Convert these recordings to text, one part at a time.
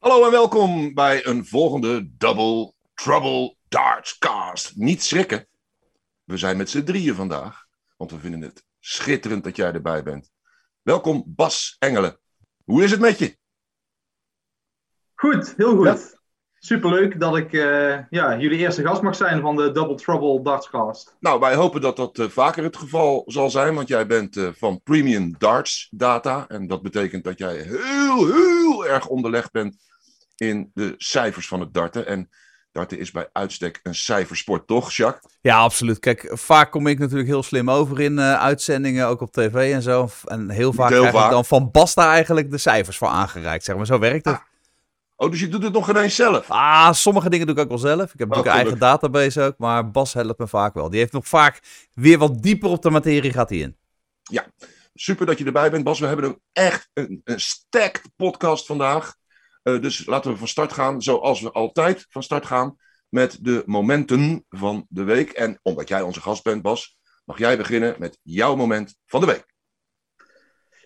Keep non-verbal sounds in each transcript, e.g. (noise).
Hallo en welkom bij een volgende Double Trouble Dartscast. Niet schrikken, we zijn met z'n drieën vandaag, want we vinden het schitterend dat jij erbij bent. Welkom Bas Engelen. Hoe is het met je? Goed, heel goed. Superleuk dat ik eh, ja, jullie eerste gast mag zijn van de Double Trouble Dartscast. Nou, wij hopen dat dat eh, vaker het geval zal zijn, want jij bent eh, van Premium Darts Data. En dat betekent dat jij heel, heel erg onderlegd bent in de cijfers van het darten. En darten is bij uitstek een cijfersport, toch, Jacques? Ja, absoluut. Kijk, vaak kom ik natuurlijk heel slim over in uitzendingen, ook op tv en zo. En heel vaak heel krijg vaak. ik dan van Basta eigenlijk de cijfers voor aangereikt, zeg maar. Zo werkt het. Oh, dus je doet het nog ineens zelf? Ah, sommige dingen doe ik ook wel zelf. Ik heb natuurlijk een eigen database ook, maar Bas helpt me vaak wel. Die heeft nog vaak weer wat dieper op de materie gaat hij in. Super dat je erbij bent, Bas. We hebben een echt een, een stacked podcast vandaag. Eh, dus laten we van start gaan, zoals we altijd van start gaan, met de momenten van de week. En omdat jij onze gast bent, Bas, mag jij beginnen met jouw moment van de week.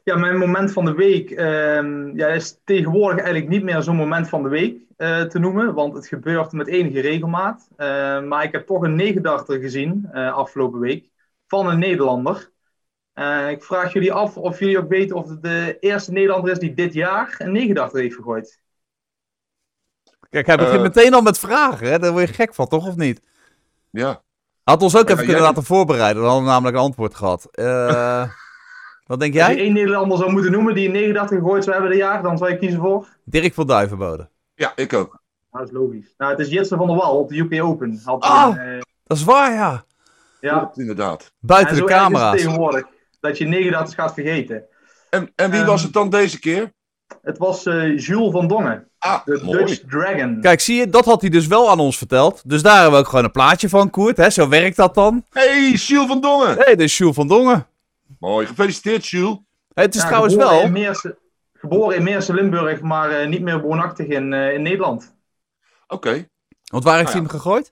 Ja, mijn moment van de week ehm, is tegenwoordig eigenlijk niet meer zo'n moment van de week eh, te noemen, want het gebeurt met enige regelmaat. Eh, maar ik heb toch een negendachter gezien eh, afgelopen week van een Nederlander. Ik vraag jullie af of jullie ook weten of het de eerste Nederlander is die dit jaar een negendachter heeft gegooid. Kijk, hij begint Eh. meteen al met vragen, hè? Daar word je gek van, toch? Of niet? Ja, Had ons ook Ja, even jij- kunnen laten voorbereiden, dan hadden we namelijk een antwoord gehad. Eh, (laughs) wat denk Als je jij? één Nederlander zou moeten noemen die een negendachter gegooid zou hebben dit jaar, dan zou je kiezen voor? Dirk van Duivenbode. ja ik ook. Dat is logisch. Nou, het is Jitsen van der Wal op de UK Open. Had Ah! een, eh, Dat is waar, ja. ja, Klopt, inderdaad. Buiten En de camera's. tegenwoordig. Dat je negendachters gaat vergeten. En, en wie Ehm, was het dan deze keer? Het was eh, Jules van Dongen. Ah, De mooi. Dutch Dragon. Kijk, zie je, dat had hij dus wel aan ons verteld. Dus daar hebben we ook gewoon een plaatje van, Koert. Hè? Zo werkt dat dan. Hey, Jules van Dongen. Hé, hey, dit is Jules van Dongen. Mooi, gefeliciteerd Jules. Hey, het is Ja, trouwens geboren wel... In Meersen, geboren in Meersen, Limburg, maar eh, niet meer woonachtig in, eh, in Nederland. Oké. Want waar heeft hij hem gegooid?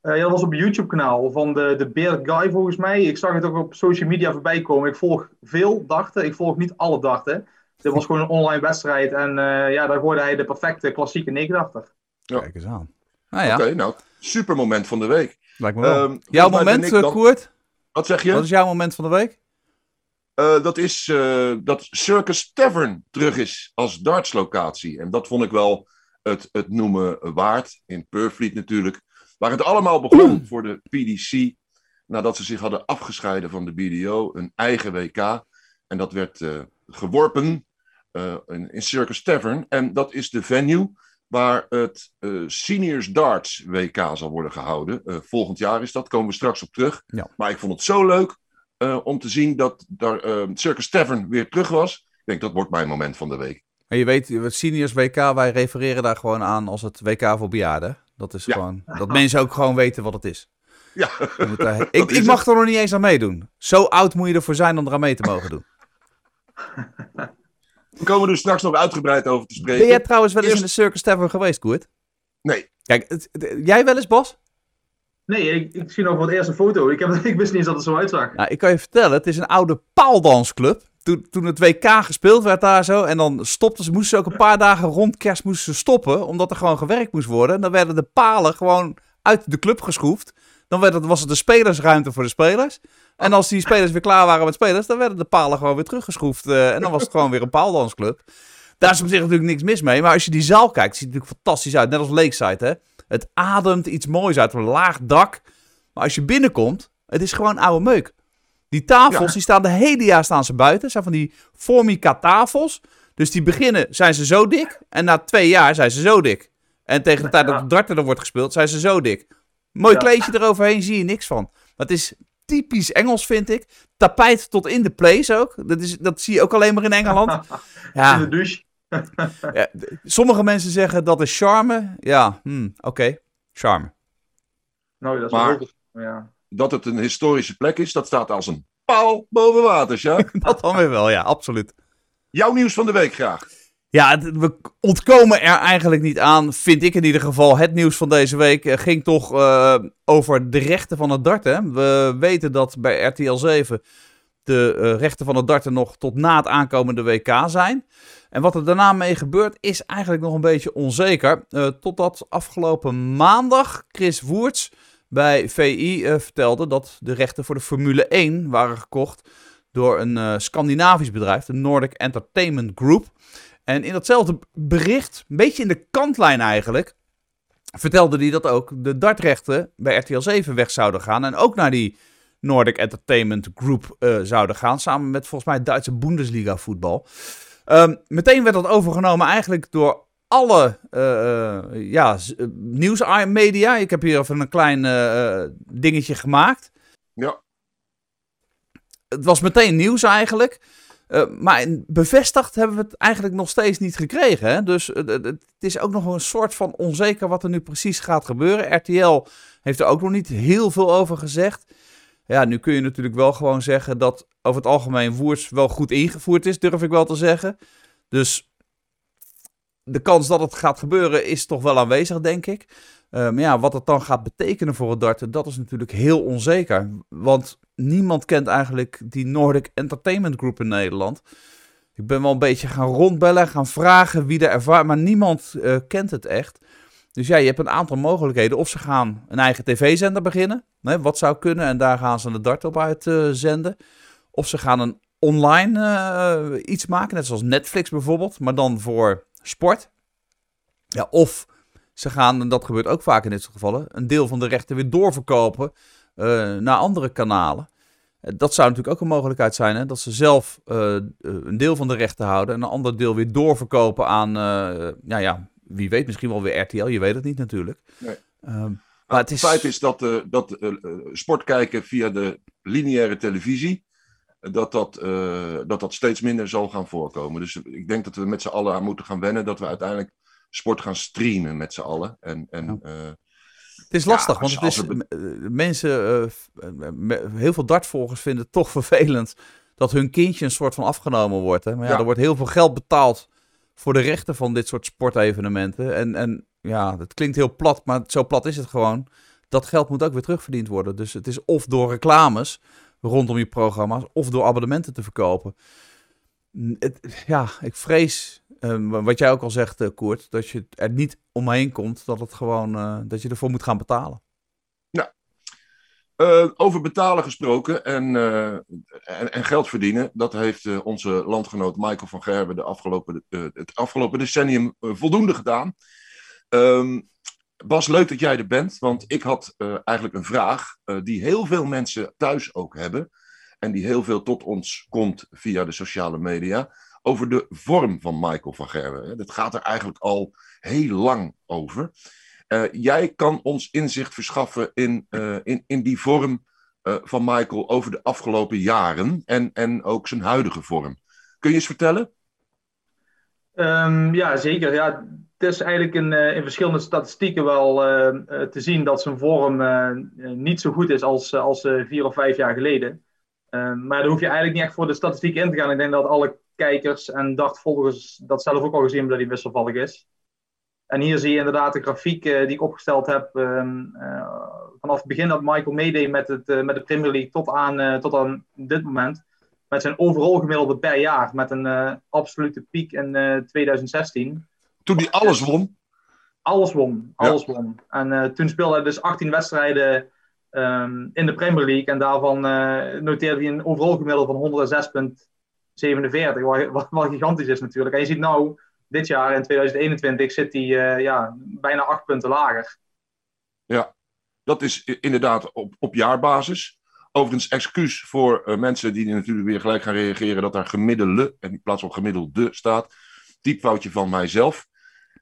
Eh, ja, dat was op een YouTube-kanaal van de, de Beard Guy volgens mij. Ik zag het ook op social media voorbij komen. Ik volg veel darten. Ik volg niet alle darten. Dit was gewoon een online wedstrijd. En eh, ja, daar gooide hij de perfecte klassieke negendachter. Ja. Kijk eens aan. Nou ja, Oké, nou, super moment van de week. lijkt me wel. Ehm, jouw moment, eh, dan- Koert? Wat zeg je? Wat is jouw moment van de week? Eh, dat is eh, dat Circus Tavern terug is als dartslocatie. En dat vond ik wel het, het noemen waard. In Purfleet natuurlijk. Waar het allemaal begon (clears throat) voor de PDC. Nadat ze zich hadden afgescheiden van de BDO. Een eigen WK. En dat werd eh, geworpen in, in Circus Tavern. En dat is de venue waar het eh, Seniors Darts WK zal worden gehouden. Eh, volgend jaar is dat. Komen we straks op terug. Ja. Maar ik vond het zo leuk eh, om te zien dat daar eh, Circus Tavern weer terug was. Ik denk dat wordt mijn moment van de week. En je weet, het Seniors WK, wij refereren daar gewoon aan als het WK voor bejaarden. Dat is Ja. gewoon, dat mensen ook gewoon weten wat het is. Ja, moet (laughs) ik, is ik mag er nog niet eens aan meedoen. Zo oud moet je ervoor zijn om eraan mee te mogen doen. (laughs) we komen er straks nog uitgebreid over te spreken. Ben jij trouwens wel eens Eerst- in de Circus Tavern geweest, Koert? Nee, Kijk, het- het- jij wel eens, Bas? Nee, ik, ik zie nog voor het eerst een foto. Ik, heb, (laughs) ik wist niet eens dat het zo uitzag. Nou, ik kan je vertellen, het is een oude paaldansclub. Toen, toen het WK gespeeld werd daar zo, en dan stopten ze, moesten ze ook een paar dagen rond kerst moesten ze stoppen, omdat er gewoon gewerkt moest worden. En dan werden de palen gewoon uit de club geschroefd. Dan werd het, was het de spelersruimte voor de spelers. En als die spelers weer klaar waren met spelers, dan werden de palen gewoon weer teruggeschroefd. eh, en dan was het gewoon weer een paaldansclub. Daar is op zich natuurlijk niks mis mee. Maar als je die zaal kijkt, ziet het natuurlijk fantastisch uit. Net als Lakeside, hè. Het ademt iets moois uit, een laag dak. Maar als je binnenkomt, het is gewoon oude meuk. Die tafels, Ja. die staan de hele jaar staan ze buiten. Zijn van die Formica tafels. Dus die beginnen, zijn ze zo dik. En na twee jaar zijn ze zo dik. En tegen de tijd dat het darten er wordt gespeeld, zijn ze zo dik. Mooi Ja. kleedje eroverheen, zie je niks van. Maar het is typisch Engels, vind ik. Tapijt tot in de place ook. Dat, is, dat zie je ook alleen maar in Engeland. (laughs) In Ja, de douche. (laughs) ja, sommige mensen zeggen dat is charme. Ja, hmm, oké. Charme. Nou, dat is Maar- wel ja. dat het een historische plek is, dat staat als een paal boven water, Jacques. (laughs) Dat dan weer wel, ja, absoluut. Jouw nieuws van de week graag. Ja, we ontkomen er eigenlijk niet aan, vind ik in ieder geval. Het nieuws van deze week eh, ging toch eh, over de rechten van het darten. We weten dat bij RTL 7 de uh, rechten van het darten nog tot na het aankomende WK zijn. En wat er daarna mee gebeurt is eigenlijk nog een beetje onzeker. Totdat afgelopen maandag Chris Woerts bij VI vertelde dat de rechten voor de Formule 1 waren gekocht door een Scandinavisch bedrijf, de Nordic Entertainment Group. En in datzelfde bericht, een beetje in de kantlijn eigenlijk, vertelde hij dat ook de dartrechten bij RTL 7 weg zouden gaan. En ook naar die Nordic Entertainment Group uh, zouden gaan. Samen met volgens mij Duitse Bundesliga voetbal. Um, meteen werd dat overgenomen eigenlijk door alle uh, ja, nieuwsmedia. Ik heb hier even een klein uh, dingetje gemaakt. Ja. Het was meteen nieuws eigenlijk. Uh, maar bevestigd hebben we het eigenlijk nog steeds niet gekregen. Hè? Dus uh, het is ook nog een soort van onzeker wat er nu precies gaat gebeuren. RTL heeft er ook nog niet heel veel over gezegd. Ja, nu kun je natuurlijk wel gewoon zeggen dat over het algemeen Woerts wel goed ingevoerd is, durf ik wel te zeggen. Dus de kans dat het gaat gebeuren is toch wel aanwezig, denk ik. Uh, maar ja, wat het dan gaat betekenen voor het darten, dat is natuurlijk heel onzeker. Want niemand kent eigenlijk die Nordic Entertainment Group in Nederland. Ik ben wel een beetje gaan rondbellen, gaan vragen wie er ervaart, maar niemand uh, kent het echt. Dus ja, je hebt een aantal mogelijkheden. Of ze gaan een eigen tv-zender beginnen, wat zou kunnen, en daar gaan ze de dart op uitzenden. Uh, of ze gaan een online uh, iets maken, net zoals Netflix bijvoorbeeld, maar dan voor sport. Ja, of ze gaan, en dat gebeurt ook vaak in dit soort gevallen, een deel van de rechten weer doorverkopen uh, naar andere kanalen. Uh, dat zou natuurlijk ook een mogelijkheid zijn, hè? dat ze zelf uh, een deel van de rechten houden en een ander deel weer doorverkopen aan, ja, ja, wie weet, misschien wel weer RTL, je weet het niet natuurlijk. Nee. Um, maar het, is... het feit is dat, dat sport kijken via de lineaire televisie, dat dat, dat dat steeds minder zal gaan voorkomen. Dus ik denk dat we met z'n allen aan moeten gaan wennen dat we uiteindelijk sport gaan streamen met z'n allen. En, en, ja. uh, het is lastig, ja, want het is, er... mensen, uh, heel veel dartvolgers vinden het toch (laughs) vervelend dat hun kindje een soort van afgenomen wordt. Hè? Maar ja, er wordt heel veel geld betaald voor de rechten van dit soort sportevenementen. En, en ja, het klinkt heel plat, maar zo plat is het gewoon. Dat geld moet ook weer terugverdiend worden. Dus het is of door reclames rondom je programma's, of door abonnementen te verkopen. Het, ja, ik vrees Um, wat jij ook al zegt, uh, Koert, dat je er niet omheen komt, dat, het gewoon, uh, dat je ervoor moet gaan betalen. Ja. Uh, over betalen gesproken en, en, en, geld verdienen, dat heeft onze landgenoot Michael van Gerben de afgelopen, het afgelopen decennium voldoende gedaan. Um, Bas, leuk dat jij er bent, want ik had eigenlijk een vraag die heel veel mensen thuis ook hebben en die heel veel tot ons komt via de sociale media over de vorm van Michael van Gerwen. Dat gaat er eigenlijk al heel lang over. Uh, jij kan ons inzicht verschaffen in, uh, in, in die vorm uh, van Michael over de afgelopen jaren en, en ook zijn huidige vorm. Kun je eens vertellen? Um, ja, zeker. Ja, het is eigenlijk in, in verschillende statistieken wel te zien dat zijn vorm niet zo goed is als, als vier of vijf jaar geleden. Ehm, maar daar hoef je eigenlijk niet echt voor de statistiek in te gaan. Ik denk dat alle kijkers en dartvolgers dat zelf ook al gezien hebben dat hij wisselvallig is. En hier zie je inderdaad de grafiek uh, die ik opgesteld heb. Uh, uh, vanaf het begin dat Michael meedeed met, het, eh, met de Premier League tot aan, tot aan dit moment. Met zijn overal gemiddelde per jaar. Met een absolute piek in 2016. Toen hij alles won? Alles won. Alles ja. won. En toen speelde hij dus 18 wedstrijden um, in de Premier League. En daarvan noteerde hij een overal gemiddelde van 106,5 47, wat, gigantisch is natuurlijk. En je ziet nou, dit jaar in 2021 zit hij uh, ja, bijna acht punten lager. Ja, dat is inderdaad op, op jaarbasis. Overigens, excuus voor uh, mensen die natuurlijk weer gelijk gaan reageren dat daar gemiddelde en in plaats van gemiddelde staat. Typfoutje van mijzelf.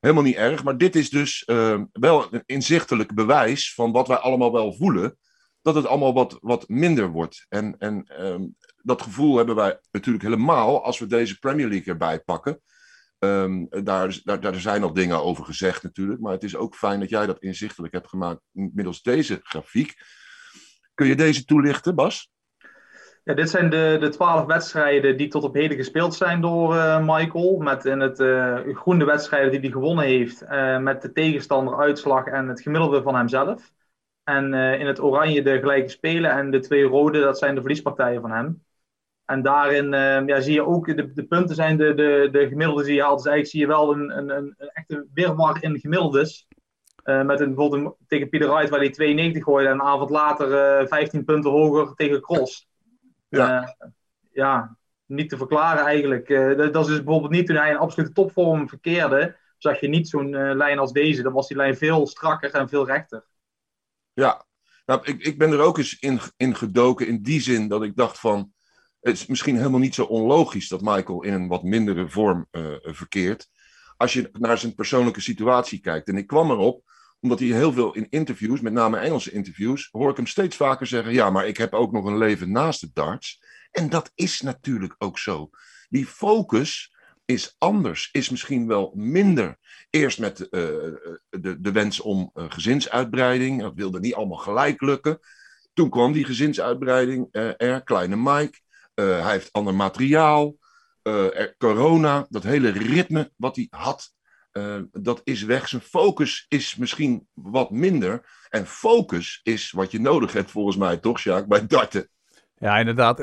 Helemaal niet erg, maar dit is dus uh, wel een inzichtelijk bewijs van wat wij allemaal wel voelen. Dat het allemaal wat, wat minder wordt. En, en um, dat gevoel hebben wij natuurlijk helemaal als we deze Premier League erbij pakken. Um, daar, daar, daar zijn nog dingen over gezegd natuurlijk, maar het is ook fijn dat jij dat inzichtelijk hebt gemaakt middels deze grafiek. Kun je deze toelichten, Bas? Ja, dit zijn de, twaalf wedstrijden die tot op heden gespeeld zijn door uh, Michael. Met in het uh, groene wedstrijden die hij gewonnen heeft, uh, met de tegenstander, uitslag en het gemiddelde van hemzelf. En in het oranje de gelijke spelen en de twee rode, dat zijn de verliespartijen van hem. En daarin uh, ja, zie je ook, de, de punten zijn de, de, de gemiddelde die je haalt. Dus eigenlijk zie je wel een, een, een, een echte weerwar in gemiddeldes. Uh, met een, bijvoorbeeld tegen Pieter Wright waar hij 92 gooide en een avond later uh, eh, 15 punten hoger tegen Cross. Ja. ja, niet te verklaren eigenlijk. dat, dat is dus bijvoorbeeld niet toen hij in absolute topvorm verkeerde, zag je niet zo'n lijn als deze. Dan was die lijn veel strakker en veel rechter. Ja, nou, ik, ik ben er ook eens in, in gedoken in die zin dat ik dacht van het is misschien helemaal niet zo onlogisch dat Michael in een wat mindere vorm uh, verkeert. Als je naar zijn persoonlijke situatie kijkt. En ik kwam erop omdat hij heel veel in interviews, met name Engelse interviews, hoor ik hem steeds vaker zeggen: Ja, maar ik heb ook nog een leven naast de darts. En dat is natuurlijk ook zo. Die focus is anders, is misschien wel minder. Eerst met uh, de, de wens om uh, gezinsuitbreiding, dat wilde niet allemaal gelijk lukken. Toen kwam die gezinsuitbreiding er, kleine Mike. Eh, hij heeft ander materiaal. Uh, er, corona, dat hele ritme wat hij had, uh, dat is weg. Zijn focus is misschien wat minder. En focus is wat je nodig hebt, volgens mij, toch, Sjaak, bij darten. Ja, inderdaad.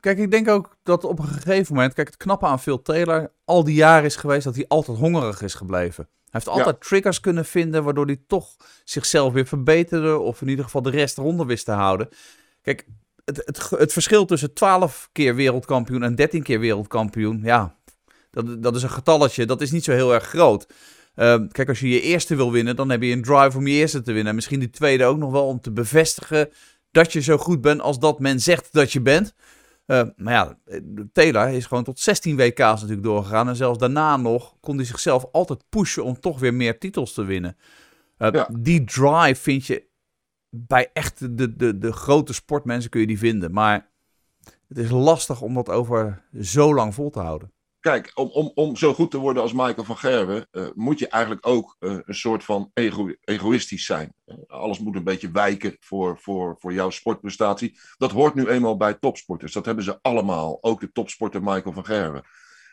Kijk, ik denk ook dat op een gegeven moment, kijk, het knappe aan Phil Taylor al die jaren is geweest dat hij altijd hongerig is gebleven. Hij heeft altijd triggers kunnen vinden, waardoor hij toch zichzelf weer verbeterde, of in ieder geval de rest eronder wist te houden. Kijk, het, het, het verschil tussen 12 keer wereldkampioen en 13 keer wereldkampioen, ja, dat, dat is een getalletje, dat is niet zo heel erg groot. Uh, kijk, als je je eerste wil winnen, dan heb je een drive om je eerste te winnen. En misschien die tweede ook nog wel om te bevestigen dat je zo goed bent als dat men zegt dat je bent. Uh, maar ja, Taylor is gewoon tot 16 WK's natuurlijk doorgegaan. En zelfs daarna nog kon hij zichzelf altijd pushen om toch weer meer titels te winnen. Uh, ja. Die drive vind je bij echt de, de, de grote sportmensen kun je die vinden. Maar het is lastig om dat over zo lang vol te houden. Kijk, om, om, om zo goed te worden als Michael van Gerwen, uh, moet je eigenlijk ook uh, een soort van ego, egoïstisch zijn. Alles moet een beetje wijken voor, voor, voor jouw sportprestatie. Dat hoort nu eenmaal bij topsporters. Dat hebben ze allemaal. Ook de topsporter Michael van Gerwen.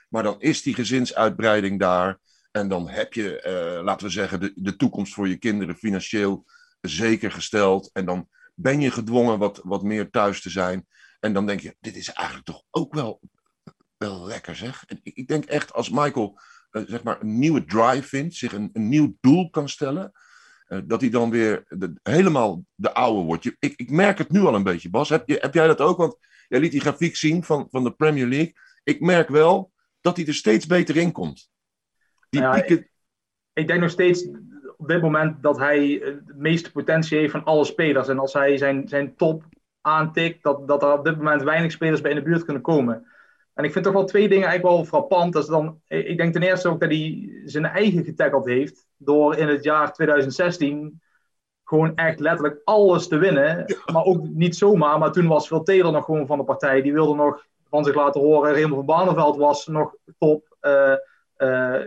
Maar dan is die gezinsuitbreiding daar. En dan heb je, laten we zeggen, de, de toekomst voor je kinderen financieel zeker gesteld. En dan ben je gedwongen wat, wat meer thuis te zijn. En dan denk je, dit is eigenlijk toch ook wel, wel lekker zeg. En ik, ik denk echt als Michael uh, zeg maar een nieuwe drive vindt, zich een, een nieuw doel kan stellen. Uh, dat hij dan weer de, helemaal de oude wordt. Je, ik, ik merk het nu al een beetje, Bas. Heb, je, heb jij dat ook? Want jij liet die grafiek zien van, van de Premier League. Ik merk wel dat hij er steeds beter in komt. Die ja, pieken... ik, ik denk nog steeds op dit moment dat hij de meeste potentie heeft van alle spelers. En als hij zijn, zijn top aantikt, dat, dat er op dit moment weinig spelers bij in de buurt kunnen komen. En ik vind toch wel twee dingen eigenlijk wel frappant. Dat dan, ik denk ten eerste ook dat hij zijn eigen getackeld heeft. Door in het jaar 2016 gewoon echt letterlijk alles te winnen. Maar ook niet zomaar. Maar toen was Phil Taylor nog gewoon van de partij. Die wilde nog van zich laten horen. Raymond van Barneveld was nog top. Uh,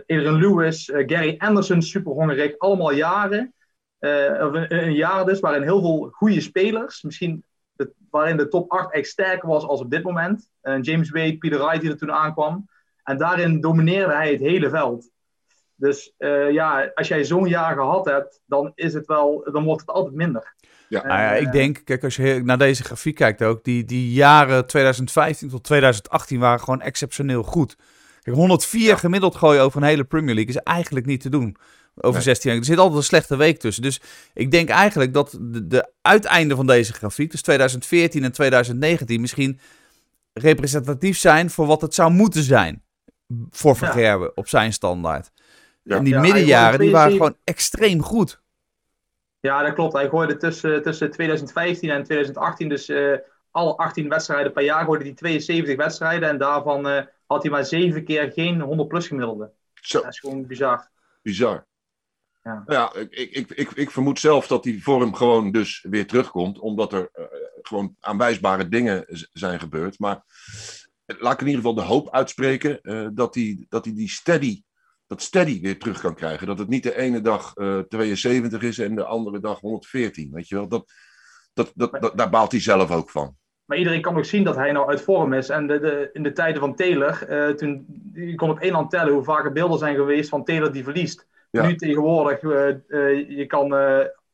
Adrian Lewis, uh, Gary Anderson, super hongerig. Allemaal jaren. Uh, of een, een, jaar dus, waarin heel veel goede spelers. Misschien de, waarin de top 8 echt sterker was als op dit moment. James Wade, Peter Wright die er toen aankwam. En daarin domineerde hij het hele veld. Dus ja, als jij zo'n jaar gehad hebt, dan, is het wel, dan wordt het altijd minder. Ja. nou ja, ik denk, kijk, als je naar deze grafiek kijkt ook, die, die jaren 2015 tot 2018 waren gewoon exceptioneel goed. Kijk, 104 gemiddeld gooien over een hele Premier League is eigenlijk niet te doen. Over 16 jaar. Er zit altijd een slechte week tussen. Dus ik denk eigenlijk dat de, de uiteinde van deze grafiek, dus 2014 en 2019, misschien representatief zijn voor wat het zou moeten zijn. Voor Vergerben ja. op zijn standaard. Ja. En die middenjaren, die waren gewoon extreem goed. Ja, dat klopt. Hij gooide tussen, tussen 2015 en 2018, dus uh, alle 18 wedstrijden per jaar, gooide hij 72 wedstrijden. En daarvan uh, had hij maar zeven keer geen 100 plus gemiddelde. Zo. Dat is gewoon bizar. Bizar. Ja, ja ik, ik, ik, ik vermoed zelf dat die vorm gewoon dus weer terugkomt, omdat er uh, gewoon aanwijsbare dingen zijn gebeurd. Maar laat ik in ieder geval de hoop uitspreken uh, dat hij dat die, die steady, dat steady weer terug kan krijgen. Dat het niet de ene dag uh, 72 is en de andere dag 114. Weet je wel, dat, dat, dat, dat, daar baalt hij zelf ook van. Maar iedereen kan ook zien dat hij nou uit vorm is. En de, de, in de tijden van Taylor, uh, toen, je kon op één hand tellen hoe vaak er beelden zijn geweest van Taylor die verliest. Ja. Nu tegenwoordig, uh, uh, je kan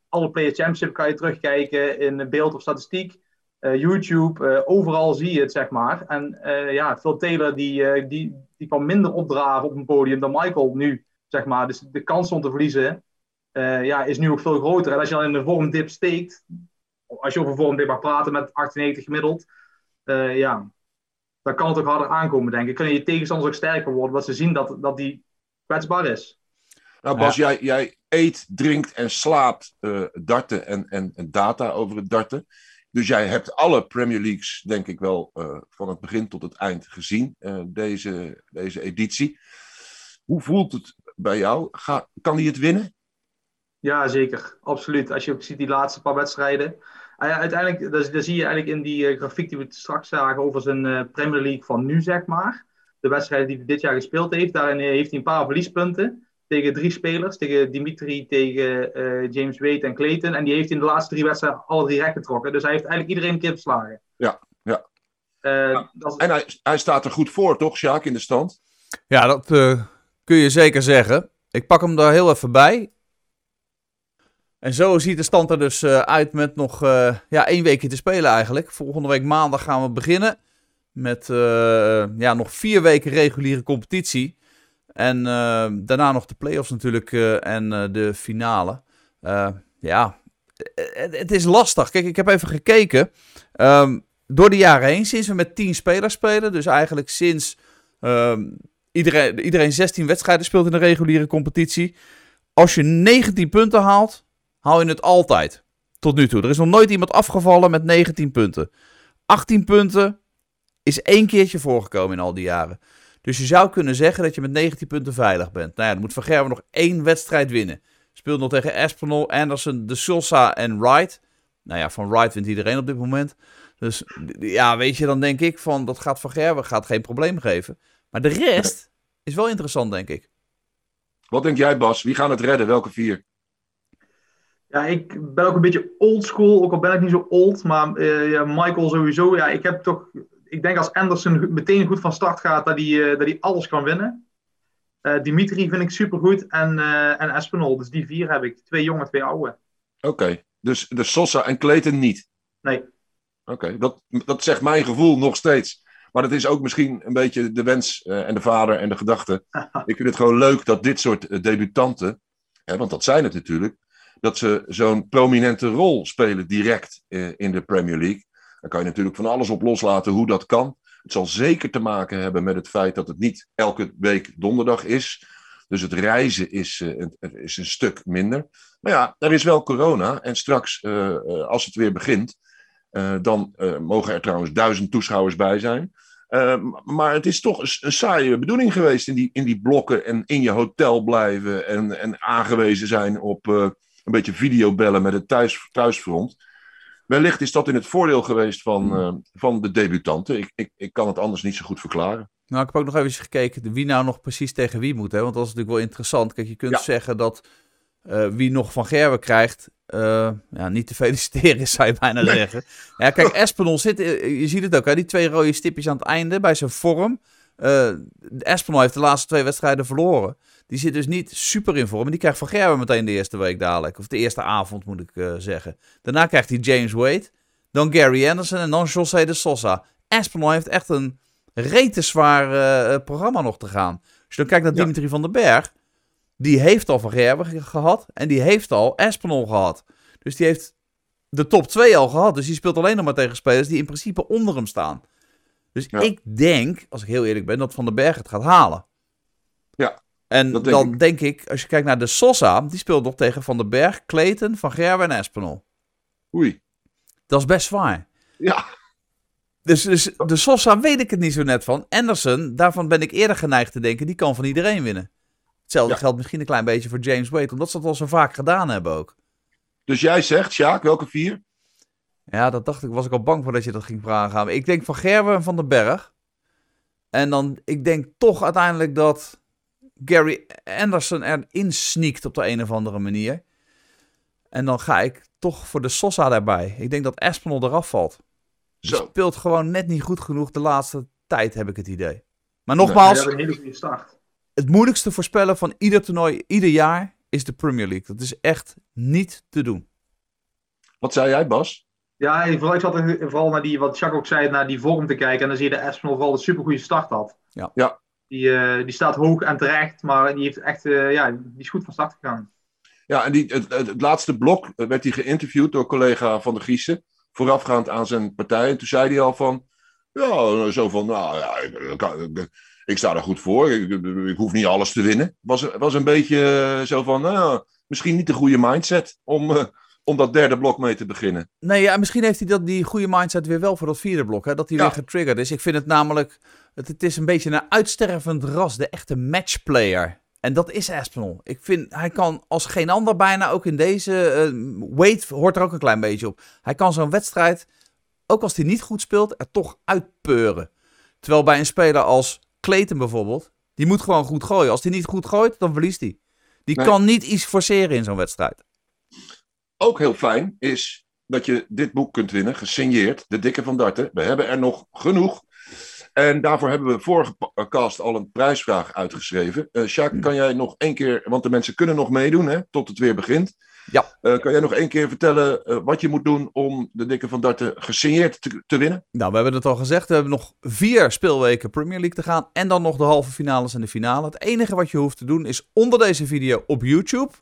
alle Players Championship kan je terugkijken in beeld of statistiek. YouTube, overal zie je het, zeg maar. En ja, Phil Taylor die, die, die kan minder opdraven op een podium dan Michael nu, zeg maar. Dus de kans om te verliezen ja, is nu ook veel groter. En als je dan in de vormdip steekt, als je over vormdip mag praten met 98 gemiddeld, ja, dan kan het ook harder aankomen, denk ik. Kunnen je tegenstanders ook sterker worden, omdat ze zien dat, dat die kwetsbaar is. Nou Bas, jij, jij eet, drinkt en slaapt uh, darten en, en, en, data over het darten. Dus jij hebt alle Premier Leagues, denk ik wel, uh, van het begin tot het eind gezien, uh, deze, deze editie. Hoe voelt het bij jou? Ga, kan hij het winnen? Ja, zeker. Absoluut. Als je ook ziet die laatste paar wedstrijden. Uh, uiteindelijk, daar, zie je eigenlijk in die grafiek die we straks zagen over zijn Premier League van nu, zeg maar. De wedstrijden die hij dit jaar gespeeld heeft, daarin heeft hij een paar verliespunten tegen drie spelers. Tegen Dimitri, tegen uh, James Wade en Clayton. En die heeft in de laatste drie wedstrijden alle drie rek getrokken. Dus hij heeft eigenlijk iedereen een keer verslagen. Ja, ja. Uh, ja. Is... En hij, hij staat er goed voor, toch, Sjaak, in de stand? Ja, dat uh, kun je zeker zeggen. Ik pak hem daar heel even bij. En zo ziet de stand er dus uit met nog ja, één weekje te spelen eigenlijk. Volgende week maandag gaan we beginnen. Met ja, nog vier weken reguliere competitie. En daarna nog de playoffs natuurlijk en de finale. ja, het, is lastig. Kijk, ik heb even gekeken. Um, door de jaren heen, sinds we met 10 spelers spelen. Dus eigenlijk sinds um, iedereen, iedereen 16 wedstrijden speelt in de reguliere competitie. Als je 19 punten haalt, haal je het altijd. Tot nu toe. Er is nog nooit iemand afgevallen met 19 punten. 18 punten is één keertje voorgekomen in al die jaren. Dus je zou kunnen zeggen dat je met 19 punten veilig bent. Nou ja, dan moet Van Gerwen nog één wedstrijd winnen. Speelt nog tegen Espinol, Anderson, De Sosa en Wright. Nou ja, van Wright wint iedereen op dit moment. Dus ja, weet je, dan denk ik van dat gaat Van Gerwen gaat geen probleem geven. Maar de rest is wel interessant, denk ik. Wat denk jij, Bas? Wie gaan het redden? Welke vier? Ja, ik ben ook een beetje old school, ook al ben ik niet zo old. Maar uh, ja, Michael sowieso. Ja, ik heb toch ik denk als Anderson meteen goed van start gaat, dat hij, uh, dat hij alles kan winnen. Uh, Dimitri vind ik supergoed en, en Espinol. Dus die vier heb ik. Twee jonge, twee oude. Oké, okay. dus de Sosa en Clayton niet? Nee. Oké, okay. dat, dat zegt mijn gevoel nog steeds. Maar dat is ook misschien een beetje de wens en de vader en de gedachte. (laughs) ik vind het gewoon leuk dat dit soort debutanten, hè, want dat zijn het natuurlijk, dat ze zo'n prominente rol spelen direct in de Premier League. Dan kan je natuurlijk van alles op loslaten hoe dat kan. Het zal zeker te maken hebben met het feit dat het niet elke week donderdag is. Dus het reizen is, uh, is een stuk minder. Maar ja, er is wel corona. En straks, uh, als het weer begint, dan mogen er trouwens duizend toeschouwers bij zijn. maar het is toch een, een, saaie bedoeling geweest in die, in die blokken en in je hotel blijven en, en aangewezen zijn op een beetje videobellen met het thuis, thuisfront. Wellicht is dat in het voordeel geweest van, uh, van de debutanten. Ik, ik, ik kan het anders niet zo goed verklaren. Nou, ik heb ook nog even gekeken wie nou nog precies tegen wie moet. Hè? Want dat is natuurlijk wel interessant. Kijk, je kunt ja. zeggen dat uh, wie nog van Gerwe krijgt, uh, ja, niet te (laughs) feliciteren is, zou je bijna nee. zeggen. Ja, kijk, Espinol zit, je ziet het ook, hè? die twee rode stipjes aan het einde bij zijn vorm. Uh, Espinol heeft de laatste twee wedstrijden verloren. Die zit dus niet super in vorm. En die krijgt Van Gerwen meteen de eerste week dadelijk. Of de eerste avond, moet ik uh, zeggen. Daarna krijgt hij James Wade. Dan Gary Anderson en dan José de Sosa. Espinol heeft echt een rete zwaar uh, programma nog te gaan. Als je dan kijkt naar ja. Dimitri van den Berg. Die heeft al Van Gerwen gehad. En die heeft al Espinol gehad. Dus die heeft de top 2 al gehad. Dus die speelt alleen nog maar tegen spelers die in principe onder hem staan. Dus ja. ik denk, als ik heel eerlijk ben, dat Van den Berg het gaat halen. Ja, en denk dan ik. denk ik, als je kijkt naar de Sosa, die speelt nog tegen Van den Berg, Clayton, Van Gerwen en Espinol. Oei. Dat is best zwaar. Ja. Dus, dus de Sosa weet ik het niet zo net van. Anderson, daarvan ben ik eerder geneigd te denken, die kan van iedereen winnen. Hetzelfde ja. geldt misschien een klein beetje voor James Wade, omdat ze dat al zo vaak gedaan hebben ook. Dus jij zegt, Sjaak, welke vier? Ja, dat dacht ik, was ik al bang voor dat je dat ging vragen. Ik denk van Gerwen en Van den Berg. En dan, ik denk toch uiteindelijk dat Gary Anderson erin sneakt op de een of andere manier. En dan ga ik toch voor de Sosa daarbij. Ik denk dat Espinol eraf valt. Zo. Die speelt gewoon net niet goed genoeg de laatste tijd, heb ik het idee. Maar nogmaals, nee, een hele goede start. het moeilijkste voorspellen van ieder toernooi, ieder jaar, is de Premier League. Dat is echt niet te doen. Wat zei jij, Bas? Ja, ik zat er vooral naar die, wat Jacques ook zei, naar die vorm te kijken. En dan zie je dat Espinol vooral een supergoeie start had. Ja. Ja. Die, eh, die staat hoog en terecht, maar die heeft echt, eh, ja, die is goed van start gegaan. Ja, en die, het, laatste blok eh, werd hij geïnterviewd door collega Van der Giessen. Voorafgaand aan zijn partij. En toen zei hij al van. Ja, zo van. Nou ja, ik, ik, sta er goed voor. Ik, hoef niet alles te winnen. Was, was een beetje zo van. Nou, misschien niet de goede mindset om, om dat derde blok mee te beginnen. Nee, ja, misschien heeft hij dat, die goede mindset weer wel voor dat vierde blok. Hè? Dat hij Ja. weer getriggerd is. Ik vind het namelijk. Het, het is een beetje een uitstervend ras. De echte matchplayer. En dat is Aspinall. Ik vind, hij kan als geen ander bijna ook in deze... Wade hoort er ook een klein beetje op. Hij kan zo'n wedstrijd, ook als hij niet goed speelt, er toch uitpeuren. Terwijl bij een speler als Clayton bijvoorbeeld, die moet gewoon goed gooien. Als hij niet goed gooit, dan verliest hij. Die Nee. kan niet iets forceren in zo'n wedstrijd. Ook heel fijn is dat je dit boek kunt winnen, gesigneerd, De Dikke van Darten. We hebben er nog genoeg. En daarvoor hebben we vorige pa- cast al een prijsvraag uitgeschreven. Eh Sjaak, kan jij nog één keer, want de mensen kunnen nog meedoen, hè, tot het weer begint. Ja. Eh, kan jij nog één keer vertellen eh, wat je moet doen om de Dikke van Darten gesigneerd te, te winnen? Nou, we hebben het al gezegd. We hebben nog vier speelweken Premier League te gaan. En dan nog de halve finales en de finale. Het enige wat je hoeft te doen is onder deze video op YouTube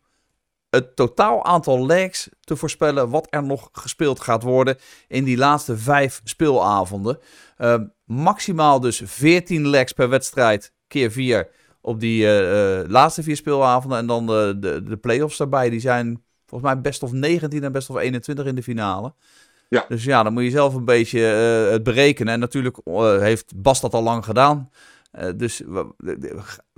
het totaal aantal legs te voorspellen wat er nog gespeeld gaat worden in die laatste vijf speelavonden. Ehm, maximaal dus 14 legs per wedstrijd keer 4 op die eh, eh, laatste vier speelavonden. En dan de, de, de play-offs daarbij. Die zijn volgens mij best of 19 en best of 21 in de finale. Ja. Dus ja, dan moet je zelf een beetje eh, het berekenen. En natuurlijk eh, heeft Bas dat al lang gedaan. Eh, dus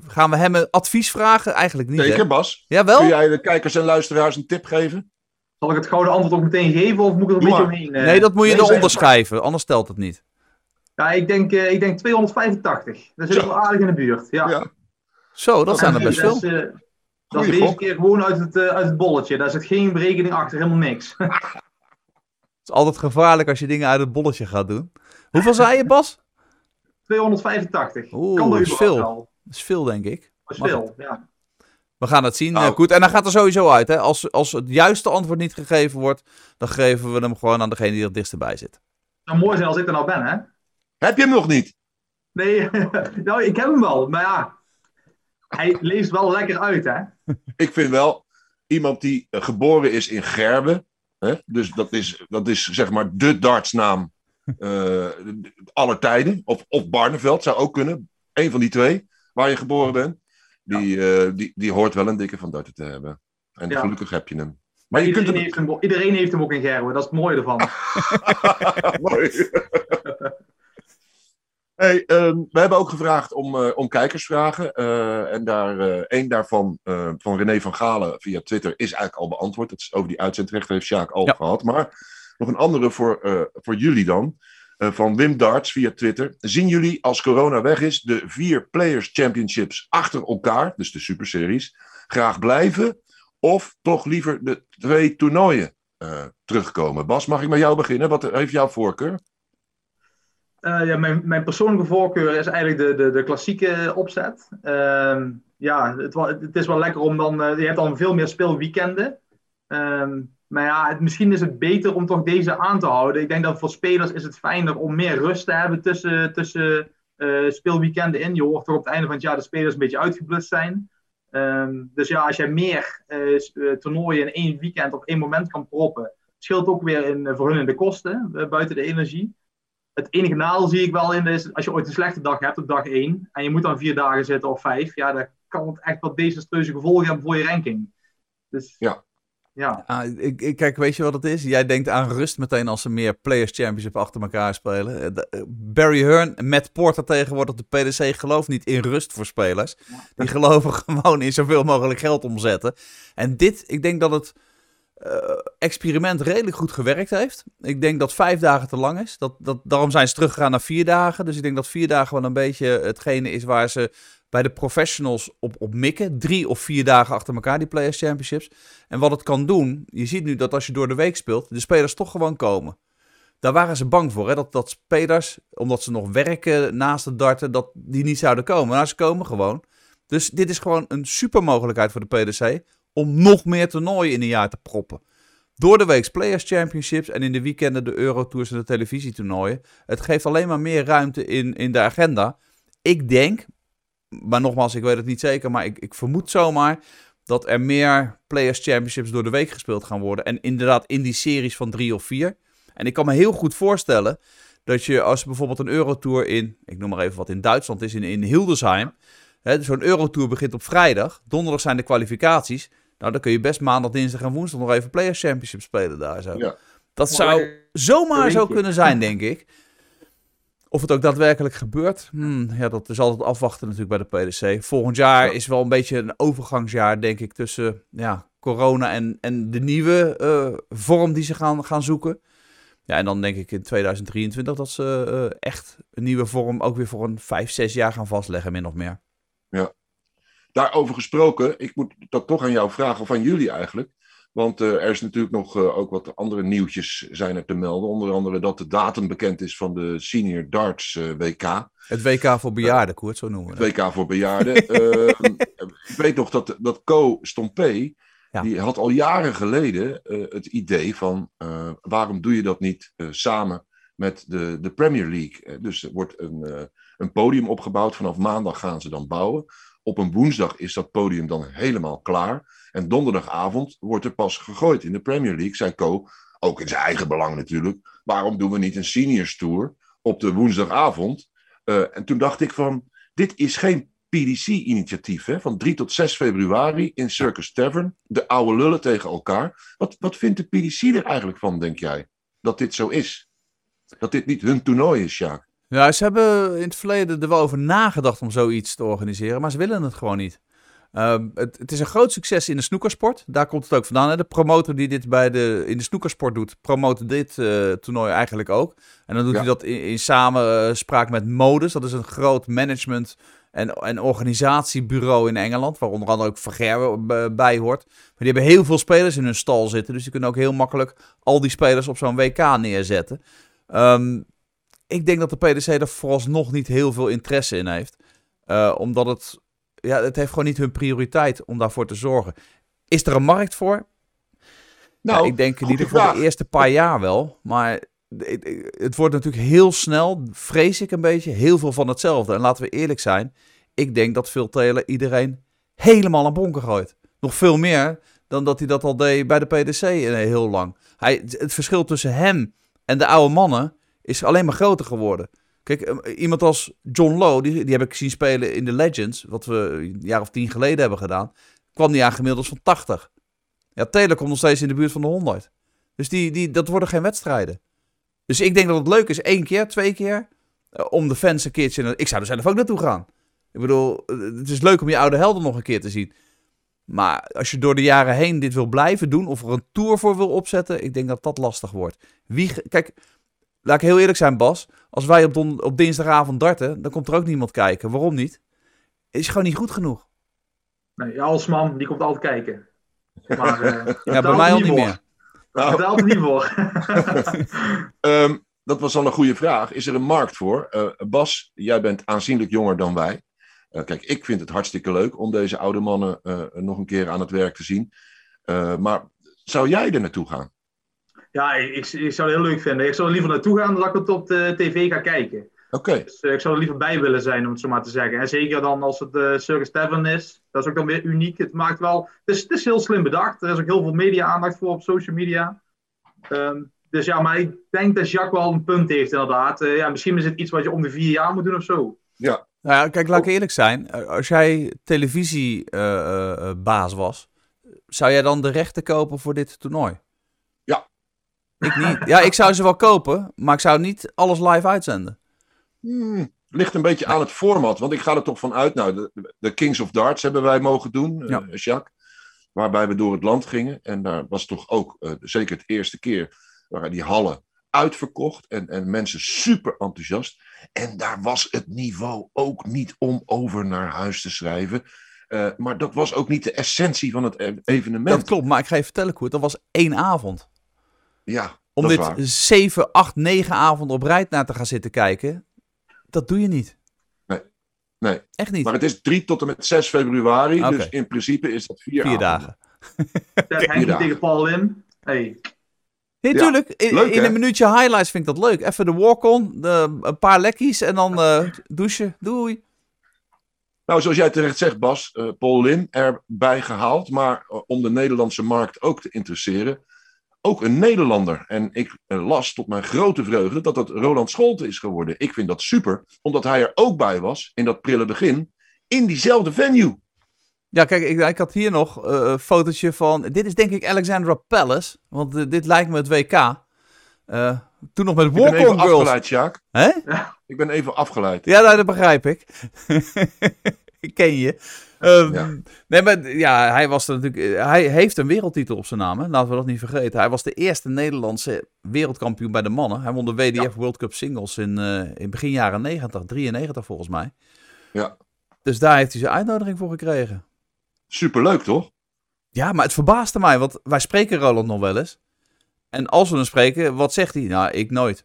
gaan we hem een advies vragen? Eigenlijk niet. hè? Zeker, Bas. Jawel? Kun jij de kijkers en luisteraars een tip geven? Zal ik het gouden antwoord ook meteen geven of moet ik er een Doe beetje maar. omheen? eh? Nee, dat moet je Nee, eronder schrijven. Anders telt het niet. Ja, ik denk, eh, ik denk 285. Dat zit wel aardig in de buurt. Ja. Ja. Zo, dat zijn er best dat veel. is, dat is deze keer gewoon uit het, eh, uit het bolletje. Daar zit geen berekening achter, helemaal niks. (laughs) Het is altijd gevaarlijk als je dingen uit het bolletje gaat doen. Hoeveel zei je, Bas? 285. Oeh, kan dat is veel. Dat is veel, denk ik. Dat is Mag veel, ja. We gaan het zien. Nou. Goed, en dan gaat er sowieso uit. Hè? Als, als het juiste antwoord niet gegeven wordt, dan geven we hem gewoon aan degene die er het dichtst bij zit. Het zou mooi zijn als ik er nou ben, hè? Heb je hem nog niet? Nee, (laughs) nou, ik heb hem wel. Maar ja, hij leest wel lekker uit, hè? (laughs) Ik vind wel iemand die eh, geboren is in Gerben. Hè? Dus dat is, dat is zeg maar de dartsnaam eh aller tijden. Of, of Barneveld zou ook kunnen. Eén van die twee waar je geboren bent. Die, eh, die, die hoort wel een dikke van darten te hebben. En Ja. gelukkig heb je hem. Maar je Iedereen, kunt heeft hem, iedereen heeft hem ook in Gerwen, dat is het mooie ervan. (laughs) Mooi. Hey, ehm, we hebben ook gevraagd om, eh, om kijkersvragen. eh, en daar, eh, één daarvan, eh, van René van Galen via Twitter, is eigenlijk al beantwoord. Dat is over die uitzendrechten heeft Sjaak al Ja. gehad. Maar nog een andere voor, eh, voor jullie dan. eh, van Wim Darts via Twitter. Zien jullie als corona weg is de vier Players Championships achter elkaar, dus de superseries, graag blijven? Of toch liever de twee toernooien eh, terugkomen? Bas, mag ik met jou beginnen? Wat heeft jouw voorkeur? Ja, mijn, mijn persoonlijke voorkeur is eigenlijk de, de, de klassieke opzet. Ehm, ja, het, het is wel lekker om dan... je hebt dan veel meer speelweekenden. Ehm, maar ja, het, misschien is het beter om toch deze aan te houden. Ik denk dat voor spelers is het fijner om meer rust te hebben tussen, tussen eh, speelweekenden in. Je hoort toch op het einde van het jaar de spelers een beetje uitgeblust zijn. Ehm, dus ja, als jij meer eh, eh, toernooien in één weekend op één moment kan proppen, scheelt ook weer in, hun in de kosten, buiten de energie. Het enige nadeel zie ik wel in is, als je ooit een slechte dag hebt op dag 1 en je moet dan vier dagen zitten of vijf, ja, dan kan het echt wat desastreuze gevolgen hebben voor je ranking. Dus Ja. Ja. Ah, ik, ik, kijk, weet je wat het is? Jij denkt aan rust meteen als ze meer Players Championship achter elkaar spelen. Eh, eh, Barry Hearn Matt Porter tegenwoordig op de PDC gelooft niet in rust voor spelers. Die geloven (laughs) gewoon in zoveel mogelijk geld omzetten. En dit, ik denk dat het eh, experiment redelijk goed gewerkt heeft. Ik denk dat vijf dagen te lang is. Dat, dat, daarom zijn ze teruggegaan naar vier dagen. Dus ik denk dat vier dagen wel een beetje hetgene is waar ze bij de professionals op, op mikken. Drie of vier dagen achter elkaar, die Players Championships. En wat het kan doen, je ziet nu dat als je door de week speelt, de spelers toch gewoon komen. Daar waren ze bang voor, hè? Dat, dat spelers, omdat ze nog werken naast het darten, dat die niet zouden komen. Nou, ze komen gewoon. Dus dit is gewoon een super mogelijkheid voor de PDC om nog meer toernooien in een jaar te proppen. door de week Players Championships en in de weekenden de Eurotours en de televisietoernooien. Het geeft alleen maar meer ruimte in, in de agenda. Ik denk, maar nogmaals, ik weet het niet zeker, maar ik, ik vermoed zomaar dat er meer Players Championships door de week gespeeld gaan worden. En inderdaad in die series van drie of vier. En ik kan me heel goed voorstellen dat je als bijvoorbeeld een Eurotour in, ik noem maar even wat in Duitsland is, in, in Hildesheim. Zo'n Eurotour begint op vrijdag. Donderdag zijn de kwalificaties. Nou, dan kun je best maandag, dinsdag en woensdag nog even Players Championship spelen daar zo. Ja. Dat zou zomaar zo kunnen zijn, denk ik. Of het ook daadwerkelijk gebeurt, hmm, ja, dat is altijd afwachten natuurlijk bij de PDC. Volgend jaar Ja. is wel een beetje een overgangsjaar, denk ik, tussen ja, corona en, en de nieuwe eh, vorm die ze gaan, gaan zoeken. Ja, en dan denk ik in 2023 dat ze eh, echt een nieuwe vorm ook weer voor een 5, 6 jaar gaan vastleggen, min of meer. Daarover gesproken, ik moet dat toch aan jou vragen, of aan jullie eigenlijk. Want eh, er is natuurlijk nog eh, ook wat andere nieuwtjes zijn er te melden. Onder andere dat de datum bekend is van de Senior Darts eh, WK. Het WK voor bejaarden, Koert, zo noemen we Het. WK voor bejaarden. (laughs) Ehm, ik weet nog dat, dat Co Stompé, Ja. die had al jaren geleden het idee van waarom doe je dat niet samen met de, de Premier League. Dus er wordt een, een podium opgebouwd. Vanaf maandag gaan ze dan bouwen. Op een woensdag is dat podium dan helemaal klaar. En donderdagavond wordt er pas gegooid in de Premier League. Zei Co, ook in zijn eigen belang natuurlijk. Waarom doen we niet een seniors tour op de woensdagavond? Eh, en toen dacht ik van, dit is geen PDC-initiatief. Van 3 tot 6 februari in Circus Tavern. De oude lullen tegen elkaar. Wat, wat vindt de PDC er eigenlijk van, denk jij? Dat dit zo is? Dat dit niet hun toernooi is, Sjaak? Ja, ze hebben in het verleden er wel over nagedacht om zoiets te organiseren, maar ze willen het gewoon niet. Ehm, het, het is een groot succes in de snoekersport. Daar komt het ook vandaan. Hè? De promotor die dit bij de, in de snoekersport doet, promoot dit eh, toernooi eigenlijk ook. En dan doet Ja. hij dat in, in samenspraak met Modus. Dat is een groot management- en, en organisatiebureau in Engeland, waar onder andere ook Verger bij hoort. Maar die hebben heel veel spelers in hun stal zitten, dus die kunnen ook heel makkelijk al die spelers op zo'n WK neerzetten. Ehm, ik denk dat de PDC er vooralsnog niet heel veel interesse in heeft. Eh, omdat het, ja, het heeft gewoon niet hun prioriteit om daarvoor te zorgen. Is er een markt voor? Nou, ja, ik denk in ieder geval de eerste paar jaar wel. Maar het, wordt natuurlijk heel snel, vrees ik een beetje, heel veel van hetzelfde. En laten we eerlijk zijn, ik denk dat Phil Taylor iedereen helemaal aan bonken gooit. Nog veel meer dan dat hij dat al deed bij de PDC heel lang. Hij, het verschil tussen hem en de oude mannen is alleen maar groter geworden. Kijk, eh, iemand als John Lowe, die, die heb ik zien spelen in de Legends, wat we een jaar of tien geleden hebben gedaan, kwam die aan gemiddeld van 80. Ja, Taylor komt nog steeds in de buurt van de 100. Dus die, die, dat worden geen wedstrijden. Dus ik denk dat het leuk is, één keer, twee keer, eh, om de fans een keertje... Ik zou er zelf ook naartoe gaan. Ik bedoel, eh, het is leuk om je oude helden nog een keer te zien. Maar als je door de jaren heen dit wil blijven doen, of er een tour voor wil opzetten, ik denk dat dat lastig wordt. Wie, kijk, laat ik heel eerlijk zijn, Bas. Als wij op, don, op dinsdagavond darten, dan komt er ook niemand kijken. Waarom niet? Is gewoon niet goed genoeg. Nee, Alsman, die komt altijd kijken. Maar, eh, (laughs) Ja, bij mij al niet meer. Nou, er niet voor. (laughs) Ehm, dat was al een goede vraag. Is er een markt voor? Eh, Bas, jij bent aanzienlijk jonger dan wij. Eh, kijk, ik vind het hartstikke leuk om deze oude mannen eh, nog een keer aan het werk te zien. Eh, maar zou jij er naartoe gaan? Ja, ik, ik, zou het heel leuk vinden. Ik zou er liever naartoe gaan dan dat ik het op de tv ga kijken. Oké, Dus eh, ik zou er liever bij willen zijn, om het zo maar te zeggen. En zeker dan als het de Circus Tavern is. Dat is ook dan weer uniek. Het maakt wel... Het is, het is heel slim bedacht. Er is ook heel veel media-aandacht voor op social media. Ehm, dus ja, maar ik denk dat Jacques wel een punt heeft inderdaad. Eh, ja, misschien is het iets wat je om de vier jaar moet doen of zo. Nou ja, kijk, laat ik eerlijk zijn. Als jij televisiebaas was, zou jij dan de rechten kopen voor dit toernooi? Ja. Ik niet. Ja, ik zou ze wel kopen, maar ik zou niet alles live uitzenden. Hmm, ligt een beetje aan het format. Want ik ga er toch van uit. Nou, de, de Kings of Darts hebben wij mogen doen, Ja. eh, Jacques. Waarbij we door het land gingen. En daar was toch ook, eh, zeker het eerste keer, waren die hallen uitverkocht. En, en mensen super enthousiast. En daar was het niveau ook niet om over naar huis te schrijven. Eh, maar dat was ook niet de essentie van het e- evenement. Dat klopt, maar ik ga je vertellen, Koert, dat was één avond. Ja, Om dit waar. 7, 8, 9 avonden op rij naar te gaan zitten kijken, dat doe je niet. Nee, Echt niet. maar het is 3 tot en met 6 februari. Dus in principe is dat vier, Vier avonden. dagen. Henry dagen. tegen Paul. Hey. Nee, Ja, tuurlijk. In, leuk, in een minuutje highlights vind ik dat leuk. Even de walk-on, de- een paar lekkies en dan eh, douchen. Doei. Nou, zoals jij terecht zegt, Bas, eh, Paul Lim erbij gehaald. Maar eh, om de Nederlandse markt ook te interesseren, ook een Nederlander. En ik eh, las tot mijn grote vreugde dat dat Roland Scholte is geworden. Ik vind dat super, omdat hij er ook bij was in dat prille begin, in diezelfde venue. Ja, kijk, ik, ik had hier nog eh, een fotootje van... Dit is denk ik Alexandra Palace. Want eh, dit lijkt me het WK. Toen nog met Ik ben even walk-on girls. afgeleid, Sjaak. Hè? Ik ben even afgeleid. Ja, nou, dat begrijp ik. (laughs) ik (laughs) ken je. Ehm, Ja. Nee, maar ja, hij was er natuurlijk. eh, Hij heeft een wereldtitel op zijn naam. Hè? Laten we dat niet vergeten. Hij was de eerste Nederlandse wereldkampioen bij de mannen. Hij won de WDF World Cup Singles in, eh, in begin jaren 90, 93 volgens mij. Ja. Dus daar heeft hij zijn uitnodiging voor gekregen. Superleuk, toch? Ja, maar het verbaasde mij, want wij spreken Roland nog wel eens. En als we hem spreken, wat zegt hij? Nou, ik nooit.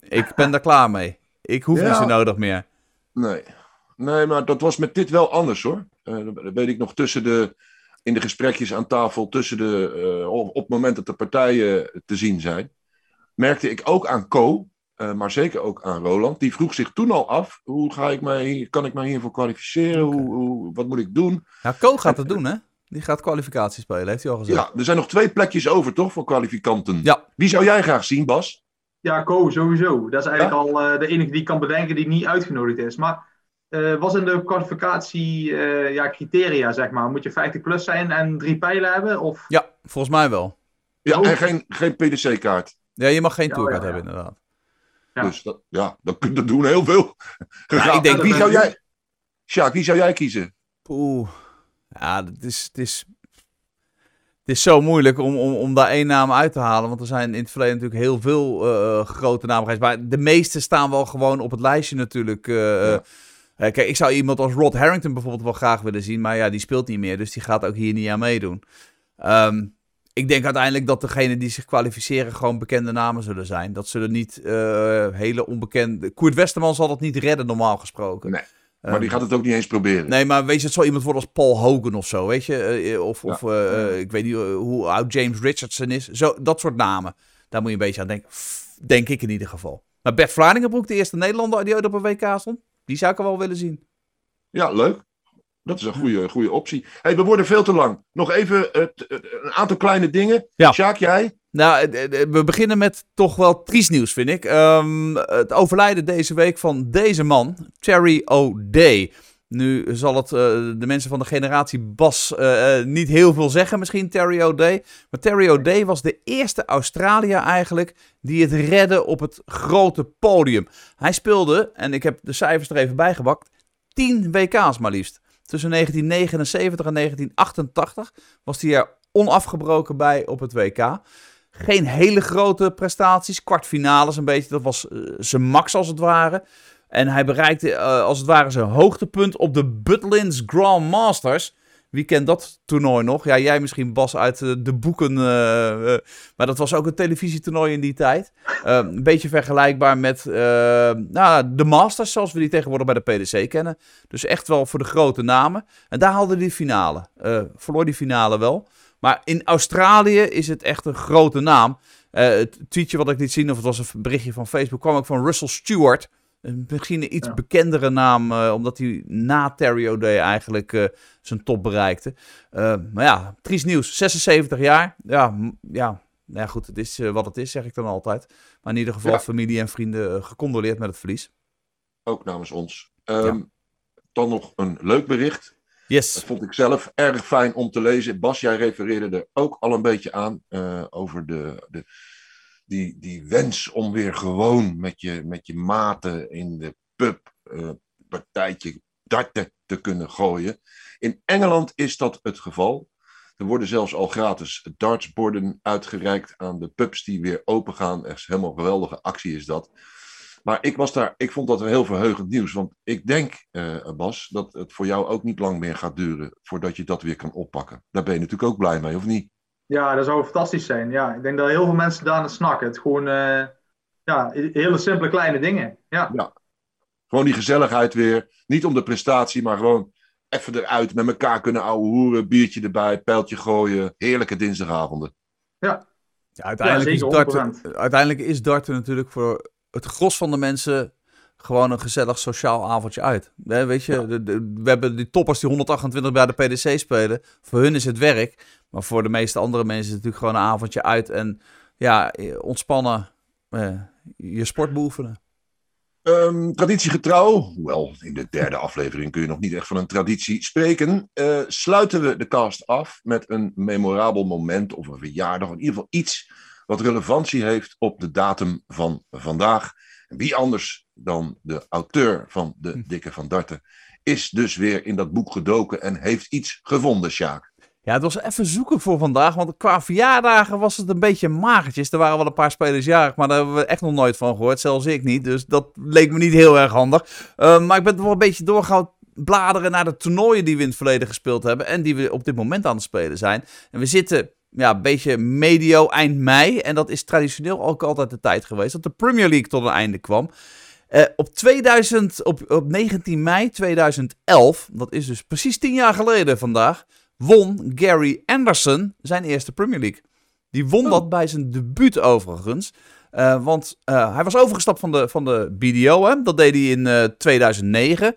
Ik ben daar klaar mee. Ik hoef Ja. niet zo nodig meer. Nee. Nee, maar dat was met dit wel anders hoor. Eh, dat weet ik nog tussen de. In de gesprekjes aan tafel, tussen de. eh, op, het moment dat de partijen te zien zijn. Merkte ik ook aan Co. eh, maar zeker ook aan Roland. Die vroeg zich toen al af: hoe ga ik mij, kan ik mij hiervoor kwalificeren? Hoe, hoe, wat moet ik doen? Ja, Ko gaat het doen, hè? Die gaat kwalificatie spelen, heeft hij al gezegd. Ja, er zijn nog twee plekjes over, toch? Voor kwalificanten. Ja. Wie zou jij graag zien, Bas? Ja, Co, sowieso. Dat is eigenlijk al eh, de enige die ik kan bedenken die niet uitgenodigd is. Maar eh, was in de kwalificatie eh, ja, criteria, zeg maar? Moet je 50 plus zijn en drie pijlen hebben? Of... Ja, volgens mij wel. Ja, Oh. en geen, geen PDC-kaart. Ja, je mag geen Ja, tourkaart ja, ja. hebben, inderdaad. Ja. Dus dat, ja, dan kun je doen heel veel. Ja, ik denk- wie zou jij. Sjaak, wie zou jij kiezen? Oeh. Ja, het is, het is, het is zo moeilijk om, om, om daar één naam uit te halen. Want er zijn in het verleden natuurlijk heel veel eh, grote namen geweest. Maar de meeste staan wel gewoon op het lijstje natuurlijk. eh, Ja. Eh, kijk, ik zou iemand als Rod Harrington bijvoorbeeld wel graag willen zien. Maar ja, die speelt niet meer. Dus die gaat ook hier niet aan meedoen. Ehm, ik denk uiteindelijk dat degenen die zich kwalificeren gewoon bekende namen zullen zijn. Dat zullen niet eh, hele onbekende... Koert Westerman zal dat niet redden normaal gesproken. Nee, Maar Ehm, die gaat het ook niet eens proberen. Nee, maar weet je, het zal iemand worden als Paul Hogan of zo, weet je? Eh, Of, Ja. of ik weet niet hoe oud James Richardson is. Zo, dat soort namen. Daar moet je een beetje aan denken. Denk ik in ieder geval. Maar Bert Vlaardingenbroek, de eerste Nederlander die ooit op een WK stond, die zou ik er wel willen zien. Ja, leuk. Dat is een goede, goede optie. Hey, we worden veel te lang. Nog even eh, eh, een aantal kleine dingen. Ja. Sjaak, jij? Nou, eh, we beginnen met toch wel triest nieuws, vind ik. Ehm, het overlijden deze week van deze man, Terry O'Day. Nu zal het eh, de mensen van de generatie Bas eh, eh, niet heel veel zeggen, misschien Terry O'Day. Maar Terry O'Day was de eerste Australiër eigenlijk die het redde op het grote podium. Hij speelde, en ik heb de cijfers er even bijgebakt, 10 WK's maar liefst. Tussen 1979 en 1988 was hij er onafgebroken bij op het WK. Geen hele grote prestaties, kwartfinales een beetje. Dat was zijn max als het ware. En hij bereikte eh, als het ware zijn hoogtepunt op de Butlins Grand Masters. Wie kent dat toernooi nog? Ja, jij misschien Bas uit eh, de boeken. eh, maar dat was ook een televisietoernooi in die tijd. Een beetje vergelijkbaar met nou, de Masters, zoals we die tegenwoordig bij de PDC kennen. Dus echt wel voor de grote namen. En daar hadden die finale. Verloor die finale wel. Maar in Australië is het echt een grote naam. Het tweetje wat ik liet zien, of het was een berichtje van Facebook, kwam ook van Russell Stewart. Misschien een iets Ja. bekendere naam, eh, omdat hij na Terry O'Day eigenlijk eh, zijn top bereikte. Eh, maar ja, triest nieuws. 76 jaar. Ja, ja, nou ja goed, het is wat het is, zeg ik dan altijd. Maar in ieder geval Ja. familie en vrienden gecondoleerd met het verlies. Ook namens ons. Ehm, Dan nog een leuk bericht. Dat Yes. vond ik zelf erg fijn om te lezen. Bas, jij refereerde er ook al een beetje aan. eh, over de, de, die, die wens om weer gewoon met je, met je maten in de pub eh partijtje darten te kunnen gooien. In Engeland is dat het geval. Er worden zelfs al gratis dartsborden uitgereikt aan de pubs die weer open gaan. Echt helemaal geweldige actie is dat. Maar ik, was daar, ik vond dat een heel verheugend nieuws. Want ik denk, eh, Bas, dat het voor jou ook niet lang meer gaat duren voordat je dat weer kan oppakken. Daar ben je natuurlijk ook blij mee, of niet? Ja, dat zou fantastisch zijn. Ja, ik denk dat heel veel mensen daarna snakken. Het gewoon, eh, ja, hele simpele kleine dingen. Ja, Gewoon die gezelligheid weer. Niet om de prestatie, maar gewoon even eruit. Met elkaar kunnen ouwe hoeren. Biertje erbij, pijltje gooien. Heerlijke dinsdagavonden. Ja, uiteindelijk, Ja, is zeker, darten, uiteindelijk is darten natuurlijk voor het gros van de mensen gewoon een gezellig sociaal avondje uit. Weet je, de, de- we hebben die toppers die 128 bij de PDC spelen. Voor hun is het werk. Maar voor de meeste andere mensen is het natuurlijk gewoon een avondje uit. En ja, ontspannen, eh, je sport beoefenen. Ehm, traditiegetrouw, hoewel in de derde aflevering kun je nog niet echt van een traditie spreken, eh, sluiten we de cast af met een memorabel moment of een verjaardag, in ieder geval iets wat relevantie heeft op de datum van vandaag. En wie anders dan de auteur van de Dikke van Darten is dus weer in dat boek gedoken en heeft iets gevonden, Sjaak. Ja, het was even zoeken voor vandaag, want qua verjaardagen was het een beetje magertjes. Er waren wel een paar spelers jarig, maar daar hebben we echt nog nooit van gehoord. Zelfs ik niet, dus dat leek me niet heel erg handig. Uh, maar ik ben wel een beetje doorgaan bladeren naar de toernooien die we in het verleden gespeeld hebben en die we op dit moment aan het spelen zijn. En we zitten ja, een beetje medio eind mei en dat is traditioneel ook altijd de tijd geweest dat de Premier League tot een einde kwam. Uh, op, 2000, op, op 19 mei 2011, dat is dus precies 10 jaar geleden vandaag, won Gary Anderson zijn eerste Premier League. Die won oh. dat bij zijn debuut overigens. Uh, want uh, hij was overgestapt van de, van de BDO. Hè? Dat deed hij in uh, 2009.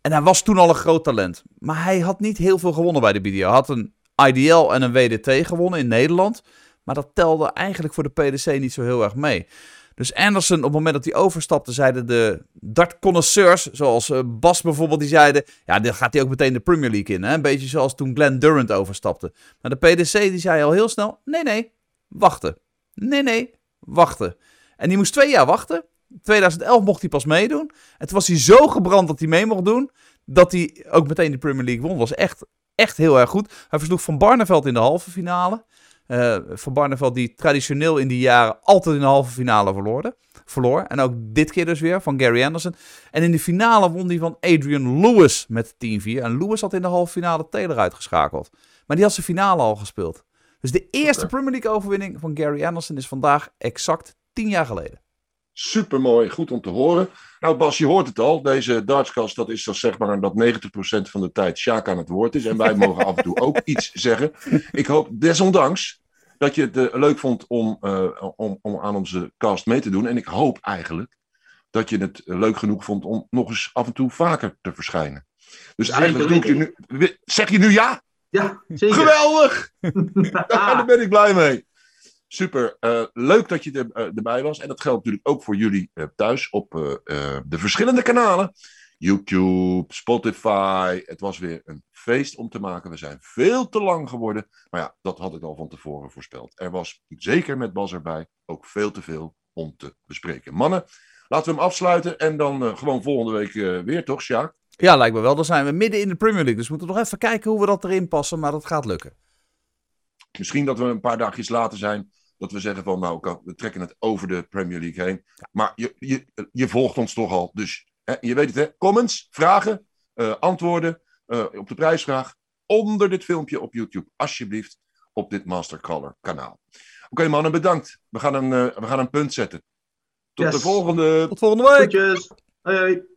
En hij was toen al een groot talent. Maar hij had niet heel veel gewonnen bij de BDO. Hij had een IDL en een WDT gewonnen in Nederland. Maar dat telde eigenlijk voor de PDC niet zo heel erg mee. Dus Anderson, op het moment dat hij overstapte, zeiden de dartconnoisseurs, zoals uh, Bas bijvoorbeeld, die zeiden, ja, dan gaat hij ook meteen de Premier League in. Hè? Een beetje zoals toen Glenn Durant overstapte. Maar de PDC die zei al heel snel, nee, nee, wachten. Nee, nee, wachten. En die moest twee jaar wachten. 2011 mocht hij pas meedoen. En toen was hij zo gebrand dat hij mee mocht doen, dat hij ook meteen de Premier League won. Was echt, echt heel erg goed. Hij versloeg Van Barneveld in de halve finale. Uh, van Barneveld die traditioneel in die jaren altijd in de halve finale verloor, verloor. En ook dit keer dus weer van Gary Anderson. En in de finale won hij van Adrian Lewis met 10-4. En Lewis had in de halve finale Taylor uitgeschakeld. Maar die had zijn finale al gespeeld. Dus de eerste. Premier League overwinning van Gary Anderson is vandaag exact 10 jaar geleden. Supermooi, goed om te horen. Nou Bas, je hoort het al. Deze dartscast, dat is dan zeg maar dat 90% van de tijd Sjaak aan het woord is. En wij (laughs) mogen af en toe ook iets zeggen. Ik hoop desondanks dat je het uh, leuk vond om, uh, om, om aan onze cast mee te doen. En ik hoop eigenlijk dat je het leuk genoeg vond om nog eens af en toe vaker te verschijnen. Dus zeker eigenlijk doe ik je nu... Zeg je nu ja? Ja, zeker. Geweldig! (laughs) (laughs) Daar ben ik blij mee. Super. Uh, leuk dat je er, uh, erbij was. En dat geldt natuurlijk ook voor jullie uh, thuis op de verschillende kanalen. YouTube, Spotify. Het was weer een feest om te maken. We zijn veel te lang geworden. Maar ja, dat had ik al van tevoren voorspeld. Er was zeker met Bas erbij ook veel te veel om te bespreken. Mannen, laten we hem afsluiten. En dan gewoon volgende week weer, toch, Sjaak? Ja, lijkt me wel. Dan zijn we midden in de Premier League. Dus we moeten nog even kijken hoe we dat erin passen. Maar dat gaat lukken. Misschien dat we een paar dagjes later zijn dat we zeggen van nou, we trekken het over de Premier League heen. Maar je, je, je volgt ons toch al. Dus hè, je weet het, hè? Comments, vragen, uh, antwoorden uh, op de prijsvraag onder dit filmpje op YouTube. Alsjeblieft op dit Mastercolor kanaal. Oké okay, mannen, bedankt. We gaan een, uh, we gaan een punt zetten. Tot yes. de volgende. Tot volgende week. Goedjes. Hoi, hoi.